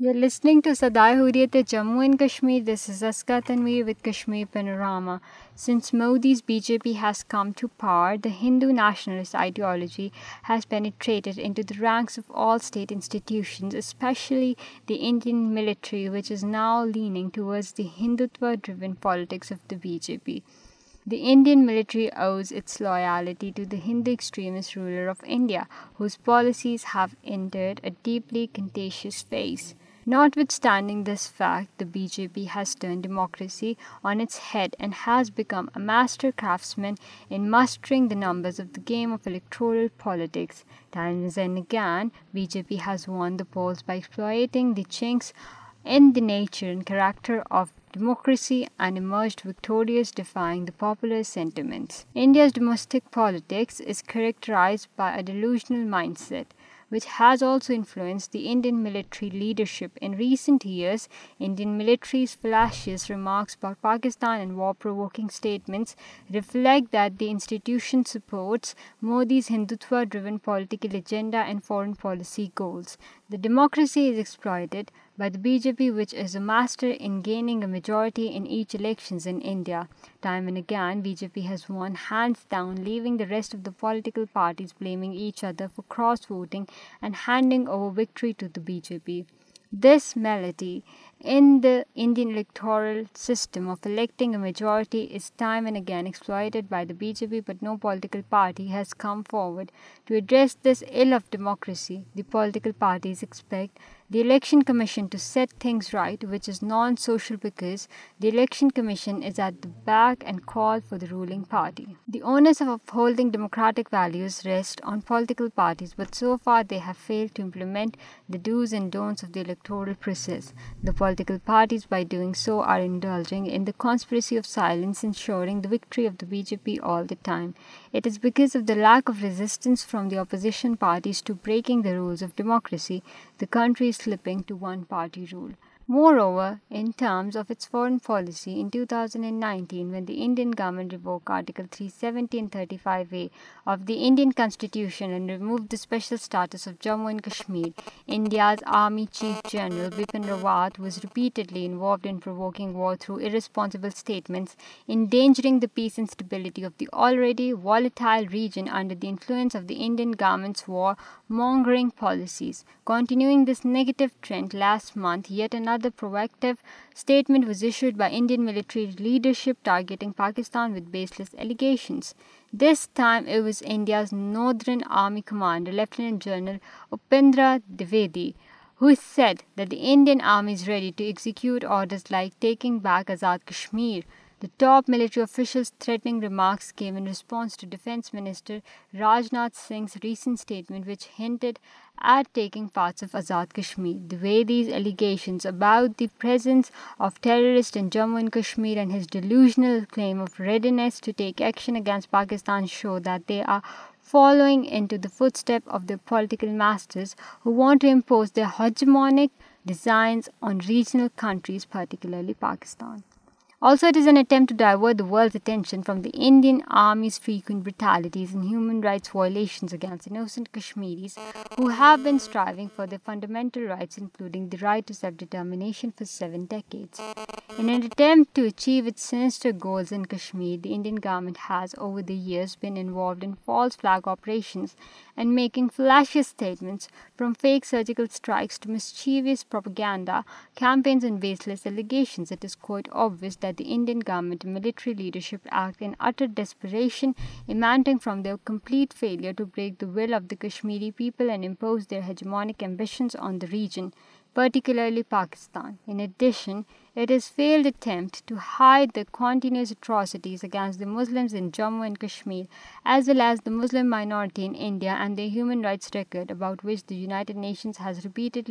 You're listening to Sadai Hurriyat Jammu and Kashmir. This is Aska Tanveer with Kashmir Panorama. Since Modi's BJP has come to power, the Hindu nationalist ideology has penetrated into the ranks of all state institutions, especially the Indian military, which is now leaning towards the Hindutva-driven politics of the BJP. The Indian military owes its loyalty to the Hindu extremist ruler of India, whose policies have entered a deeply contentious phase. Notwithstanding this fact, the BJP has turned democracy on its head and has become a master craftsman in mustering the numbers of the game of electoral politics. Time and again, BJP has won the polls by exploiting the chinks in the nature and character of democracy and emerged victorious, defying the popular sentiments. India's domestic politics is characterized by a delusional mindset which has also influenced the Indian military leadership. In recent years, Indian military's flashes remarks about Pakistan and war-provoking statements reflect that the institution supports Modi's Hindutva-driven political agenda and foreign policy goals. The democracy is exploited by the BJP, which is a master in gaining a majority in each elections in India. Time and again, BJP has won hands down, leaving the rest of the political parties blaming each other for cross-voting and handing over victory to the BJP. This melody in the Indian electoral system of electing a majority is time and again exploited by the BJP, but no political party has come forward to address this ill of democracy. The political parties expect the Election Commission to set things right, which is non-social because the Election Commission is at the back and call for the ruling party. The onus of upholding democratic values rests on political parties, but so far they have failed to implement the do's and don'ts of the electoral process. The Political parties, by doing so, are indulging in the conspiracy of silence, ensuring the victory of the BJP all the time. It is because of the lack of resistance from the opposition parties to breaking the rules of democracy, the country is slipping to one-party rule. Moreover, in terms of its foreign policy, in 2019, when the Indian government revoked Article 370 and 35A of the Indian Constitution and removed the special status of Jammu and Kashmir, India's Army Chief General Bipin Rawat was repeatedly involved in provoking war through irresponsible statements, endangering the peace and stability of the already volatile region under the influence of the Indian government's war-mongering policies. Continuing this negative trend last month, yet another the proactive statement was issued by Indian military leadership targeting Pakistan with baseless allegations. This time it was India's Northern Army Commander, Lieutenant General Upendra Dwivedi, who said that the Indian Army is ready to execute orders like taking back Azad Kashmir the top military official's threatening remarks came in response to Defense Minister Rajnath Singh's recent statement, which hinted at taking parts of Azad Kashmir. The way these allegations about the presence of terrorists in Jammu and Kashmir and his delusional claim of readiness to take action against Pakistan show that they are following into the footsteps of the political masters who want to impose their hegemonic designs on regional countries, particularly Pakistan. Also, it is an attempt to divert the world's attention from the Indian Army's frequent brutalities and human rights violations against innocent Kashmiris who have been striving for their fundamental rights, including the right to self-determination, for 7 decades. In an attempt to achieve its sinister goals in Kashmir, the Indian government has, over the years, been involved in false flag operations and making flashy statements, from fake surgical strikes to mischievous propaganda campaigns and baseless allegations. It is quite obvious that Indian government particularly Pakistan Jammu Kashmir as well as the Muslim minority India and دیائٹس record about which nations repeated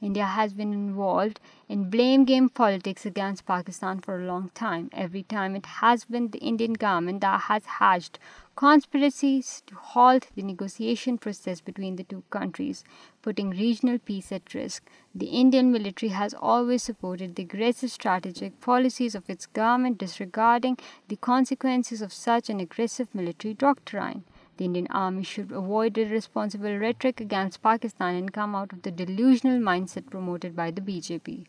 India has been involved in blame game politics against Pakistan for a long time. Every time it has been the Indian government that has hatched conspiracies to halt the negotiation process between the two countries, putting regional peace at risk. The Indian military has always supported the aggressive strategic policies of its government, disregarding the consequences of such an aggressive military doctrine. The Indian Army should avoid irresponsible rhetoric against Pakistan and come out of the delusional mindset promoted by the BJP.